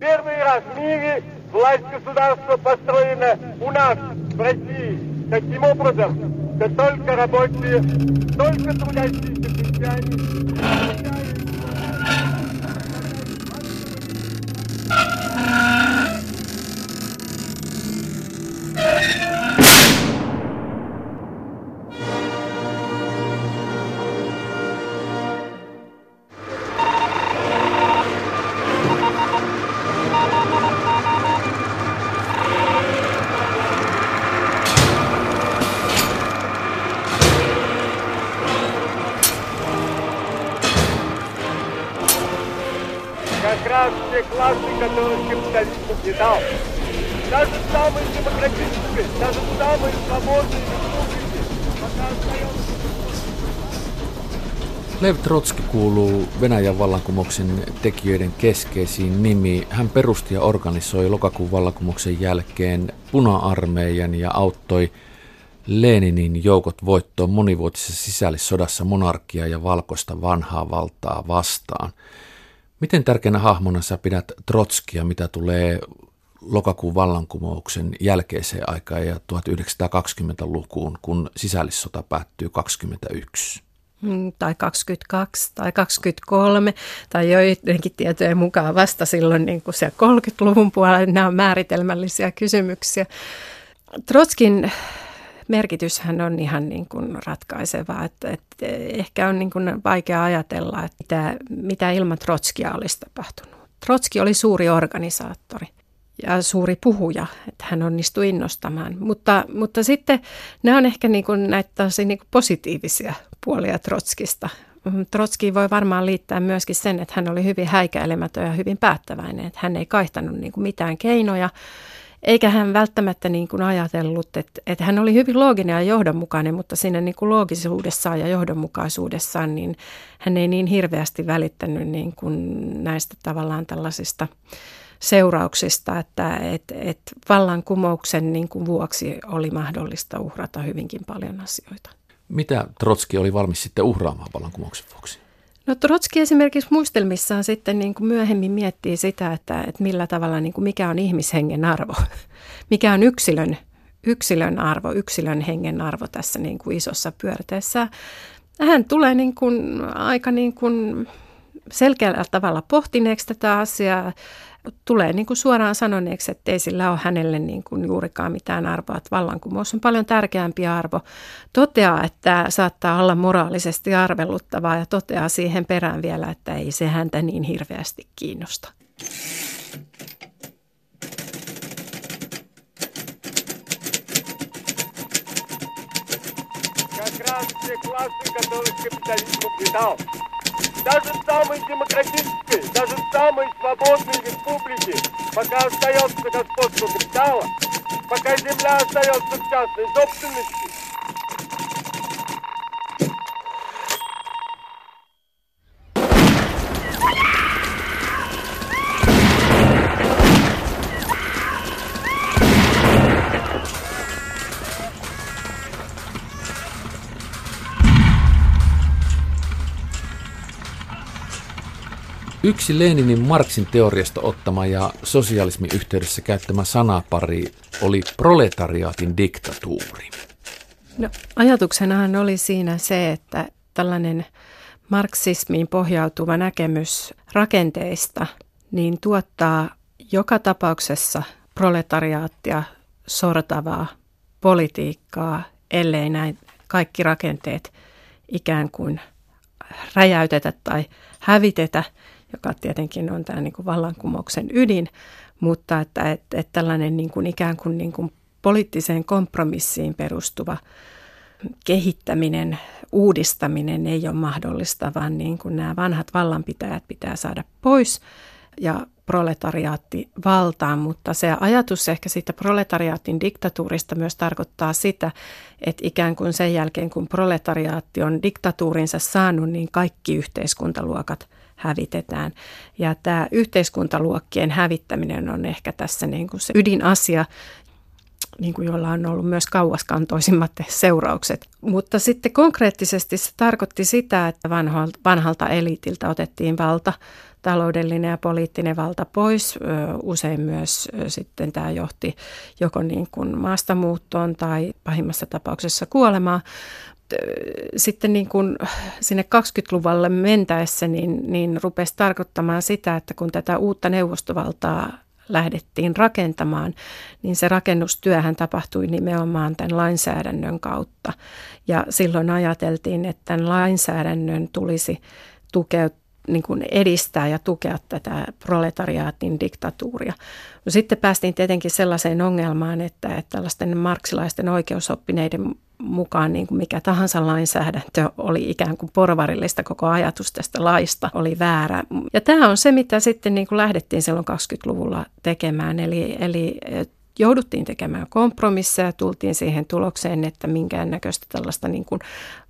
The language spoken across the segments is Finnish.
Первый раз в мире власть государства построена у нас, в России, таким образом, что только рабочие, только трудящиеся крестьяне раз те классы, которых капитализм не дал. Даже самые демократические, даже самые свободные республики пока остается Lev Trotski kuuluu Venäjän vallankumouksen tekijöiden keskeisiin nimi. Hän perusti ja organisoi lokakuun vallankumouksen jälkeen puna-armeijan ja auttoi Leninin joukot voittoon monivuotisessa sisällissodassa monarkia ja valkoista vanhaa valtaa vastaan. Miten tärkeänä hahmona sä pidät Trotskia, mitä tulee lokakuun vallankumouksen jälkeiseen aikaan ja 1920-lukuun, kun sisällissota päättyy 21? Mm, tai 22 tai 23 tai joidenkin tietojen mukaan vasta silloin niin kuin se 30-luvun puolella. Nämä on määritelmällisiä kysymyksiä. Trotskin merkityshän on ihan niin kuin ratkaiseva. Että, että ehkä on niin kuin vaikea ajatella, että mitä, mitä ilman Trotskia olisi tapahtunut. Trotski oli suuri organisaattori ja suuri puhuja, että hän onnistui innostamaan. Mutta, mutta sitten nämä on ehkä niin kuin näitä niin kuin positiivisia puolia Trotskista. Trotski voi varmaan liittää myöskin sen, että hän oli hyvin häikäilemätön ja hyvin päättäväinen, että hän ei kaihtanut niin kuin mitään keinoja, eikä hän välttämättä niin kuin ajatellut, että, että hän oli hyvin looginen ja johdonmukainen, mutta siinä niin kuin loogisuudessaan ja johdonmukaisuudessaan niin hän ei niin hirveästi välittänyt niin kuin näistä tavallaan tällaisista seurauksista, että et, et vallankumouksen niin kuin vuoksi oli mahdollista uhrata hyvinkin paljon asioita. Mitä Trotski oli valmis sitten uhraamaan vallankumouksen vuoksi? No Trotski esimerkiksi muistelmissaan sitten niin kuin myöhemmin miettii sitä, että, että millä tavalla, niin kuin mikä on ihmishengen arvo, mikä on yksilön, yksilön arvo, yksilön hengen arvo tässä niin kuin isossa pyörteessä. Hän tulee niin kuin aika niin kuin selkeällä tavalla pohtineeksi tätä asiaa, tulee niin kuin suoraan sanoneeksi, että ei sillä ole hänelle niin kuin juurikaan mitään arvoa, että vallankumous on paljon tärkeämpi arvo. Toteaa, että saattaa olla moraalisesti arveluttavaa ja toteaa siihen perään vielä, että ei se häntä niin hirveästi kiinnosta. как раз те классы, которых капитализм угнетал. Даже в самой демократической, даже в самой свободной республике, пока остается господство капитала, пока земля остается в частной собственности, Yksi Leninin Marksin teoriasta ottama ja sosialismin yhteydessä käyttämä sanapari oli proletariaatin diktatuuri. No, ajatuksenahan oli siinä se, että tällainen marksismiin pohjautuva näkemys rakenteista niin tuottaa joka tapauksessa proletariaattia sortavaa politiikkaa, ellei näin kaikki rakenteet ikään kuin räjäytetä tai hävitetä – joka tietenkin on tämä niin kuin vallankumouksen ydin, mutta että, että, että tällainen niin kuin ikään kuin, niin kuin poliittiseen kompromissiin perustuva kehittäminen, uudistaminen ei ole mahdollista, vaan niin kuin nämä vanhat vallanpitäjät pitää saada pois ja proletariaatti valtaan, mutta se ajatus ehkä siitä proletariaatin diktatuurista myös tarkoittaa sitä, että ikään kuin sen jälkeen kun proletariaatti on diktatuurinsa saanut, niin kaikki yhteiskuntaluokat – hävitetään. Ja tämä yhteiskuntaluokkien hävittäminen on ehkä tässä niin kuin se ydinasia, niin kuin jolla on ollut myös kauaskantoisimmat seuraukset. Mutta sitten konkreettisesti se tarkoitti sitä, että vanhalta, eliitiltä otettiin valta taloudellinen ja poliittinen valta pois. Usein myös sitten tämä johti joko niin kuin maastamuuttoon tai pahimmassa tapauksessa kuolemaan. Sitten niin kuin sinne 20-luvulle mentäessä niin, niin rupesi tarkoittamaan sitä, että kun tätä uutta neuvostovaltaa lähdettiin rakentamaan, niin se rakennustyöhän tapahtui nimenomaan tämän lainsäädännön kautta. Ja silloin ajateltiin, että tämän lainsäädännön tulisi tukea, niin kuin edistää ja tukea tätä proletariaatin diktatuuria. No sitten päästiin tietenkin sellaiseen ongelmaan, että, että tällaisten marksilaisten oikeusoppineiden mukaan niin kuin mikä tahansa lainsäädäntö oli ikään kuin porvarillista, koko ajatus tästä laista oli väärä. Ja tämä on se, mitä sitten niin kuin lähdettiin silloin 20-luvulla tekemään, eli, eli jouduttiin tekemään kompromisseja, tultiin siihen tulokseen, että minkäännäköistä tällaista niin kuin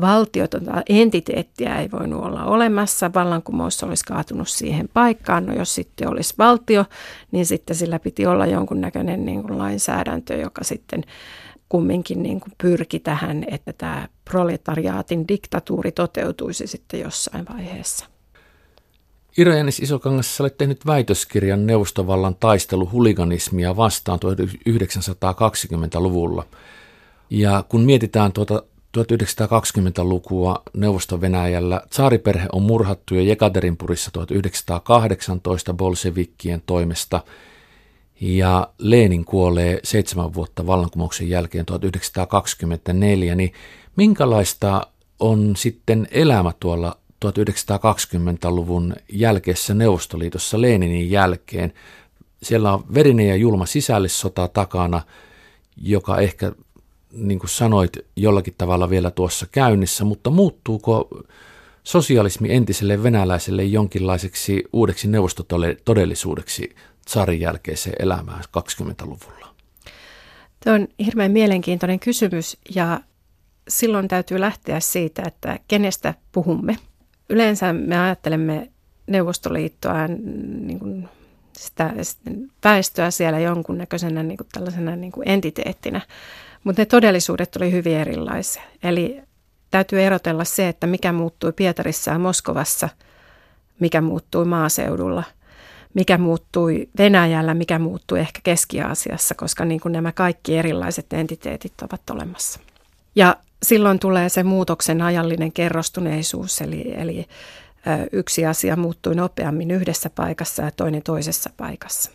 valtiotonta entiteettiä ei voinut olla olemassa. Vallankumous olisi kaatunut siihen paikkaan. No jos sitten olisi valtio, niin sitten sillä piti olla jonkunnäköinen niin kuin lainsäädäntö, joka sitten kumminkin niin kuin pyrki tähän, että tämä proletariaatin diktatuuri toteutuisi sitten jossain vaiheessa. Ira Jänis Isokangas, olet tehnyt väitöskirjan neuvostovallan taistelu huliganismia vastaan 1920-luvulla. Ja kun mietitään tuota 1920-lukua Neuvosto-Venäjällä, tsaariperhe on murhattu jo Jekaterinpurissa 1918 bolsevikkien toimesta – ja Lenin kuolee seitsemän vuotta vallankumouksen jälkeen 1924, niin minkälaista on sitten elämä tuolla 1920-luvun jälkeessä Neuvostoliitossa Leninin jälkeen? Siellä on verinen ja julma sisällissota takana, joka ehkä, niin kuin sanoit, jollakin tavalla vielä tuossa käynnissä, mutta muuttuuko sosialismi entiselle venäläiselle jonkinlaiseksi uudeksi neuvostotodellisuudeksi tsarin jälkeiseen elämään 20-luvulla? Tuo on hirveän mielenkiintoinen kysymys ja silloin täytyy lähteä siitä, että kenestä puhumme. Yleensä me ajattelemme Neuvostoliittoa, niin kuin sitä, sitä väestöä siellä jonkunnäköisenä niin kuin tällaisena niin kuin entiteettinä, mutta ne todellisuudet oli hyvin erilaisia. Eli täytyy erotella se, että mikä muuttui Pietarissa ja Moskovassa, mikä muuttui maaseudulla – mikä muuttui Venäjällä, mikä muuttui ehkä Keski-Aasiassa, koska niin kuin nämä kaikki erilaiset entiteetit ovat olemassa. Ja silloin tulee se muutoksen ajallinen kerrostuneisuus, eli, eli yksi asia muuttui nopeammin yhdessä paikassa ja toinen toisessa paikassa.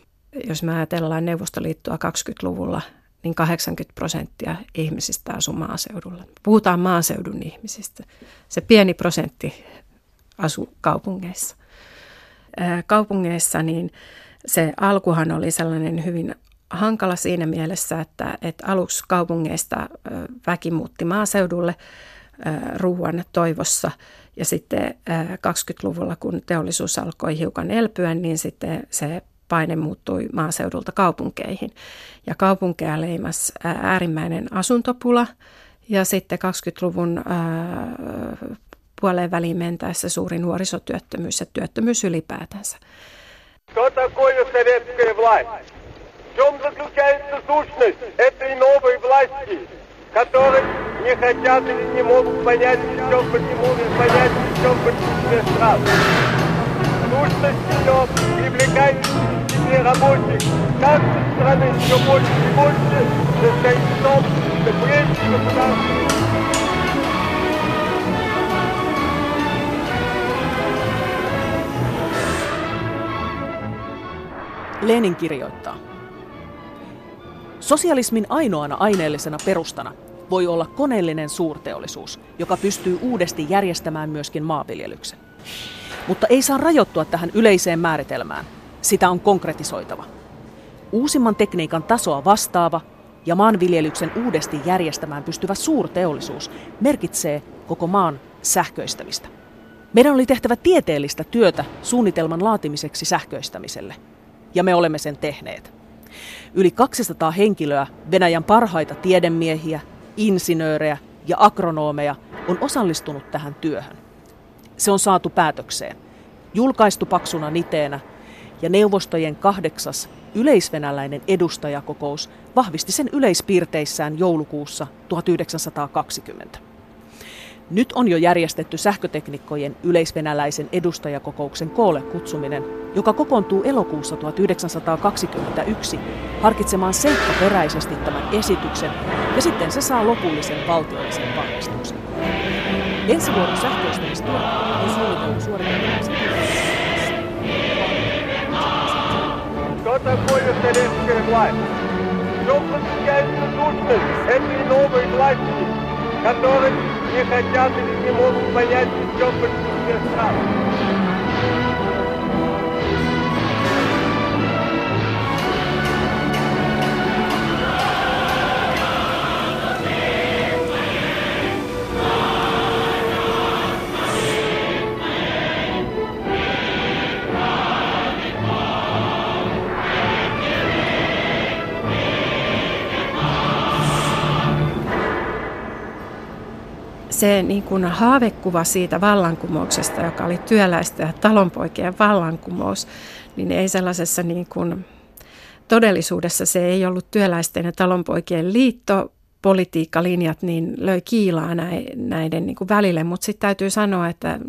Jos me ajatellaan Neuvostoliittoa 20-luvulla, niin 80 prosenttia ihmisistä asuu maaseudulla. Puhutaan maaseudun ihmisistä. Se pieni prosentti asuu kaupungeissa kaupungeissa, niin se alkuhan oli sellainen hyvin hankala siinä mielessä, että, että aluksi kaupungeista väki muutti maaseudulle ruoan toivossa ja sitten 20-luvulla, kun teollisuus alkoi hiukan elpyä, niin sitten se paine muuttui maaseudulta kaupunkeihin. Ja kaupunkeja leimas äärimmäinen asuntopula ja sitten 20-luvun puoleen väliin mentäessä suuri nuorisotyöttömyys ja työttömyys ylipäätänsä. Что такое советская власть? В чем заключается сущность этой новой власти, которые не хотят или не могут понять, в чем почему не понять, в чем почему страх. Сущность ее привлекает к себе рабочих каждой страны все больше и больше состоит в том, что прежде Lenin kirjoittaa. Sosialismin ainoana aineellisena perustana voi olla koneellinen suurteollisuus, joka pystyy uudesti järjestämään myöskin maanviljelyksen. Mutta ei saa rajoittua tähän yleiseen määritelmään. Sitä on konkretisoitava. Uusimman tekniikan tasoa vastaava ja maanviljelyksen uudesti järjestämään pystyvä suurteollisuus merkitsee koko maan sähköistämistä. Meidän oli tehtävä tieteellistä työtä suunnitelman laatimiseksi sähköistämiselle – ja me olemme sen tehneet. Yli 200 henkilöä, Venäjän parhaita tiedemiehiä, insinöörejä ja agronomeja on osallistunut tähän työhön. Se on saatu päätökseen, julkaistu paksuna niteenä ja neuvostojen kahdeksas yleisvenäläinen edustajakokous vahvisti sen yleispiirteissään joulukuussa 1920. Nyt on jo järjestetty sähköteknikkojen yleisvenäläisen edustajakokouksen koolle kutsuminen, joka kokoontuu elokuussa 1921 harkitsemaan seikkaperäisesti tämän esityksen ja sitten se saa lopullisen valtiollisen vahvistuksen. Ensi vuoden sähköistämistyö on suunniteltu suoritettavaksi. Gott hat wohl, dass der Leben bleibt. Doch uns gelten Nutzen, hätten которых не хотят или не могут понять в чем большинстве стран? Se niin kuin haavekuva siitä vallankumouksesta, joka oli työläisten ja talonpoikien vallankumous, niin ei sellaisessa niin kuin, todellisuudessa se ei ollut työläisten ja talonpoikien liitto, politiikkalinjat niin löi kiilaa näiden niin kuin välille, mutta sitten täytyy sanoa, että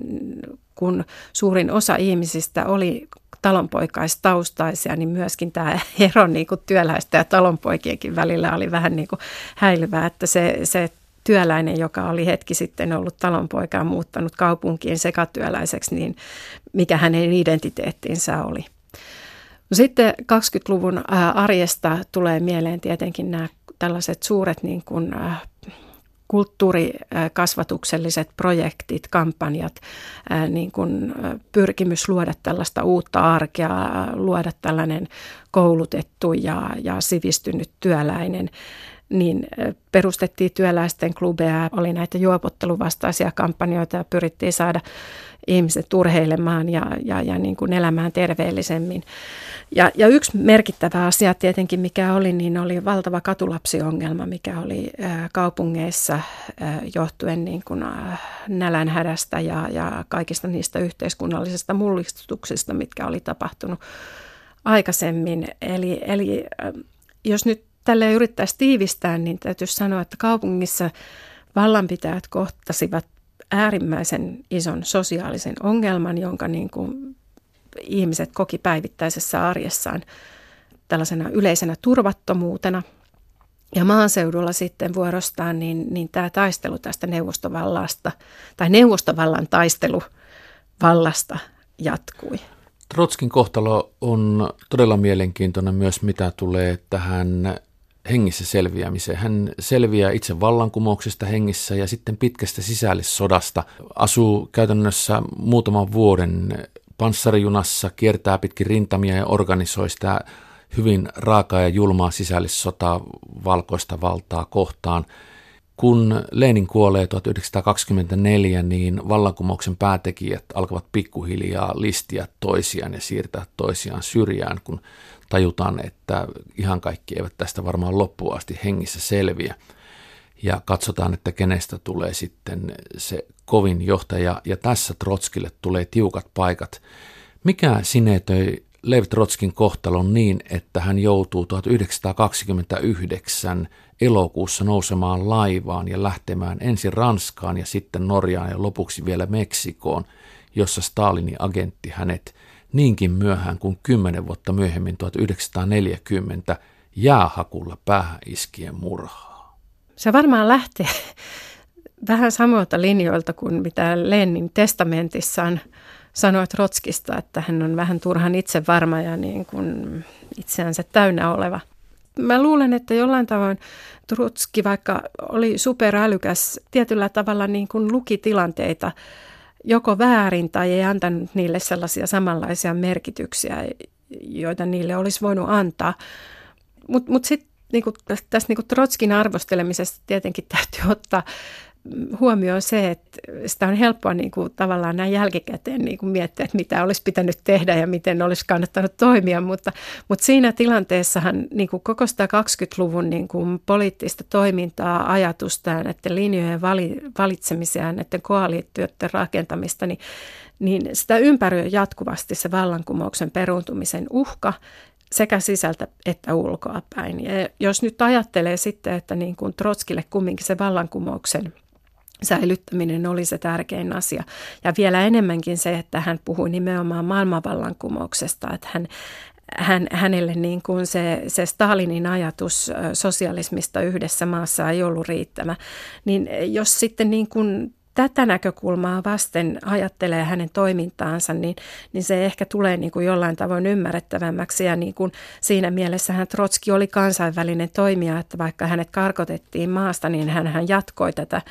kun suurin osa ihmisistä oli talonpoikaistaustaisia, niin myöskin tämä ero niin kuin työläisten ja talonpoikienkin välillä oli vähän niin kuin häilyvää, että se, se työläinen, joka oli hetki sitten ollut talonpoikaan muuttanut kaupunkiin sekatyöläiseksi, niin mikä hänen identiteettinsä oli. No sitten 20-luvun arjesta tulee mieleen tietenkin nämä tällaiset suuret niin kuin, kulttuurikasvatukselliset projektit, kampanjat, niin kuin pyrkimys luoda tällaista uutta arkea, luoda tällainen koulutettu ja, ja sivistynyt työläinen niin perustettiin työläisten klubeja, oli näitä juopotteluvastaisia kampanjoita ja pyrittiin saada ihmiset urheilemaan ja, ja, ja niin kuin elämään terveellisemmin. Ja, ja yksi merkittävä asia tietenkin, mikä oli, niin oli valtava katulapsiongelma, mikä oli kaupungeissa johtuen niin kuin, nälänhädästä ja, ja kaikista niistä yhteiskunnallisista mullistuksista, mitkä oli tapahtunut aikaisemmin. Eli, eli jos nyt tälle yrittäisi tiivistää, niin täytyy sanoa, että kaupungissa vallanpitäjät kohtasivat äärimmäisen ison sosiaalisen ongelman, jonka niin kuin ihmiset koki päivittäisessä arjessaan tällaisena yleisenä turvattomuutena. Ja maaseudulla sitten vuorostaan niin, niin tämä taistelu tästä neuvostovallasta tai neuvostovallan taistelu vallasta jatkui. Trotskin kohtalo on todella mielenkiintoinen myös, mitä tulee tähän hengissä selviämiseen. Hän selviää itse vallankumouksesta hengissä ja sitten pitkästä sisällissodasta. Asuu käytännössä muutaman vuoden panssarijunassa, kiertää pitkin rintamia ja organisoi sitä hyvin raakaa ja julmaa sisällissotaa valkoista valtaa kohtaan. Kun Lenin kuolee 1924, niin vallankumouksen päätekijät alkavat pikkuhiljaa listiä toisiaan ja siirtää toisiaan syrjään, kun tajutaan, että ihan kaikki eivät tästä varmaan loppuun asti hengissä selviä. Ja katsotaan, että kenestä tulee sitten se kovin johtaja, ja tässä Trotskille tulee tiukat paikat. Mikä sinetöi Lev Trotskin kohtalon niin, että hän joutuu 1929 elokuussa nousemaan laivaan ja lähtemään ensin Ranskaan ja sitten Norjaan ja lopuksi vielä Meksikoon, jossa Stalinin agentti hänet niinkin myöhään kuin kymmenen vuotta myöhemmin 1940 jäähakulla päähän iskien murhaa. Se varmaan lähtee vähän samoilta linjoilta kuin mitä Lenin testamentissaan sanoi Trotskista, että hän on vähän turhan itse varma ja niin kuin itseänsä täynnä oleva. Mä luulen, että jollain tavoin Trotski, vaikka oli superälykäs, tietyllä tavalla niin kuin luki tilanteita joko väärin tai ei antanut niille sellaisia samanlaisia merkityksiä, joita niille olisi voinut antaa. Mutta mut sitten niinku, tästä niinku Trotskin arvostelemisesta tietenkin täytyy ottaa huomioon se, että sitä on helppoa niin kuin, tavallaan näin jälkikäteen niin kuin miettiä, että mitä olisi pitänyt tehdä ja miten olisi kannattanut toimia, mutta, mutta siinä tilanteessahan niin kuin koko sitä 20-luvun niin kuin poliittista toimintaa, ajatusta ja näiden linjojen vali, valitsemisia ja näiden koalitioiden rakentamista, niin, niin sitä ympäröi jatkuvasti se vallankumouksen peruuntumisen uhka sekä sisältä että ulkoa päin. Ja jos nyt ajattelee sitten, että niin kuin Trotskille kumminkin se vallankumouksen säilyttäminen oli se tärkein asia. Ja vielä enemmänkin se, että hän puhui nimenomaan maailmanvallankumouksesta, että hän, hän, hänelle niin kuin se, se Stalinin ajatus sosialismista yhdessä maassa ei ollut riittävä. Niin jos sitten niin kuin tätä näkökulmaa vasten ajattelee hänen toimintaansa, niin, niin se ehkä tulee niin kuin jollain tavoin ymmärrettävämmäksi. Ja niin kuin siinä mielessä hän Trotski oli kansainvälinen toimija, että vaikka hänet karkotettiin maasta, niin hän, hän jatkoi tätä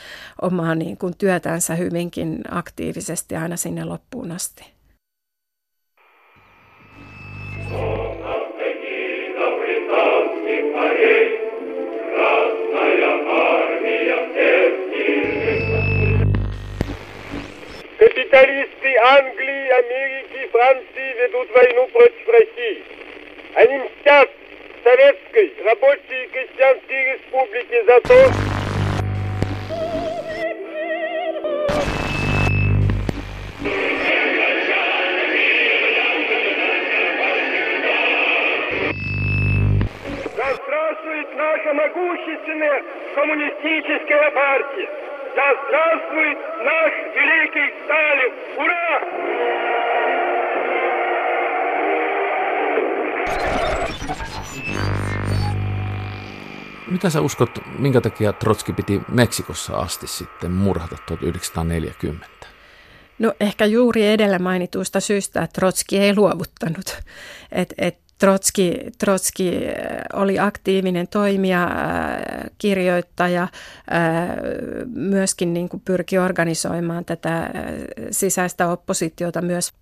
omaa niin kuin työtänsä hyvinkin aktiivisesti aina sinne loppuun asti. Капиталисты Англии, Америки, Франции ведут войну против России. Они мстят Советской рабочей и крестьянской республике за то, Да здравствует наша могущественная коммунистическая партия! Да здравствует наш великий Сталин! Ура! Mitä sä uskot, minkä takia Trotski piti Meksikossa asti sitten murhata 1940? No ehkä juuri edellä mainituista syistä, että Trotski ei luovuttanut. Et, et Trotski, Trotski äh, oli aktiivinen toimija, äh, kirjoittaja, äh, myöskin niin kuin pyrki organisoimaan tätä sisäistä oppositiota myös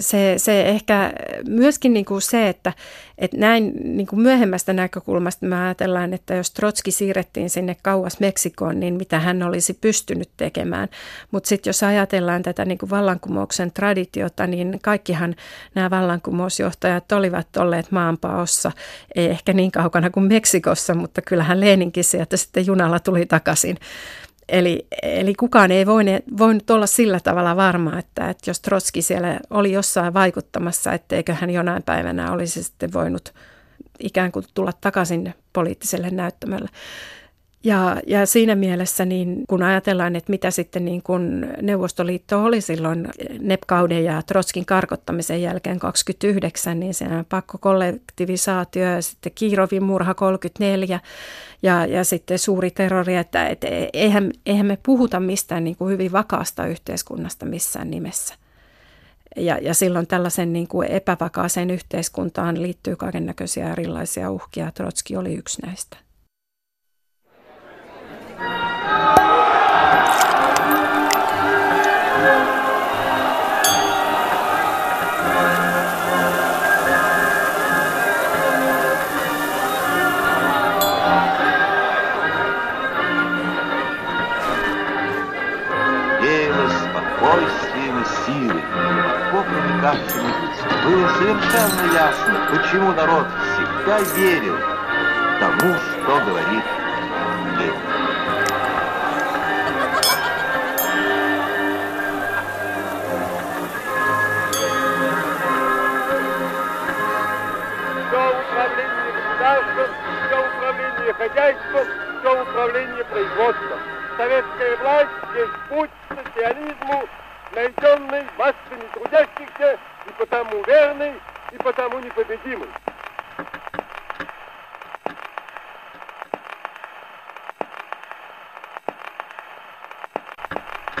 se, se ehkä myöskin niin kuin se, että, että näin niin kuin myöhemmästä näkökulmasta me ajatellaan, että jos Trotski siirrettiin sinne kauas Meksikoon, niin mitä hän olisi pystynyt tekemään. Mutta sitten jos ajatellaan tätä niin kuin vallankumouksen traditiota, niin kaikkihan nämä vallankumousjohtajat olivat olleet maanpaossa, ei ehkä niin kaukana kuin Meksikossa, mutta kyllähän Leninkin sieltä sitten junalla tuli takaisin. Eli, eli kukaan ei voinut, voinut olla sillä tavalla varma, että, että jos Trotski siellä oli jossain vaikuttamassa, etteikö hän jonain päivänä olisi sitten voinut ikään kuin tulla takaisin poliittiselle näyttämölle. Ja, ja siinä mielessä, niin kun ajatellaan, että mitä sitten niin kun Neuvostoliitto oli silloin Nepkauden ja Trotskin karkottamisen jälkeen 29, niin se on kollektivisaatio ja sitten Kiirovin murha 34 ja, ja sitten suuri terrori, että et, eihän, eihän me puhuta mistään niin kuin hyvin vakaasta yhteiskunnasta missään nimessä. Ja, ja silloin tällaisen niin kuin epävakaaseen yhteiskuntaan liittyy kaiken näköisiä erilaisia uhkia. Trotski oli yksi näistä. Было совершенно ясно, почему народ всегда верил тому, что говорит Власть есть путь к социализму, найденный массами трудящихся и потому верный, и потому непобедимый.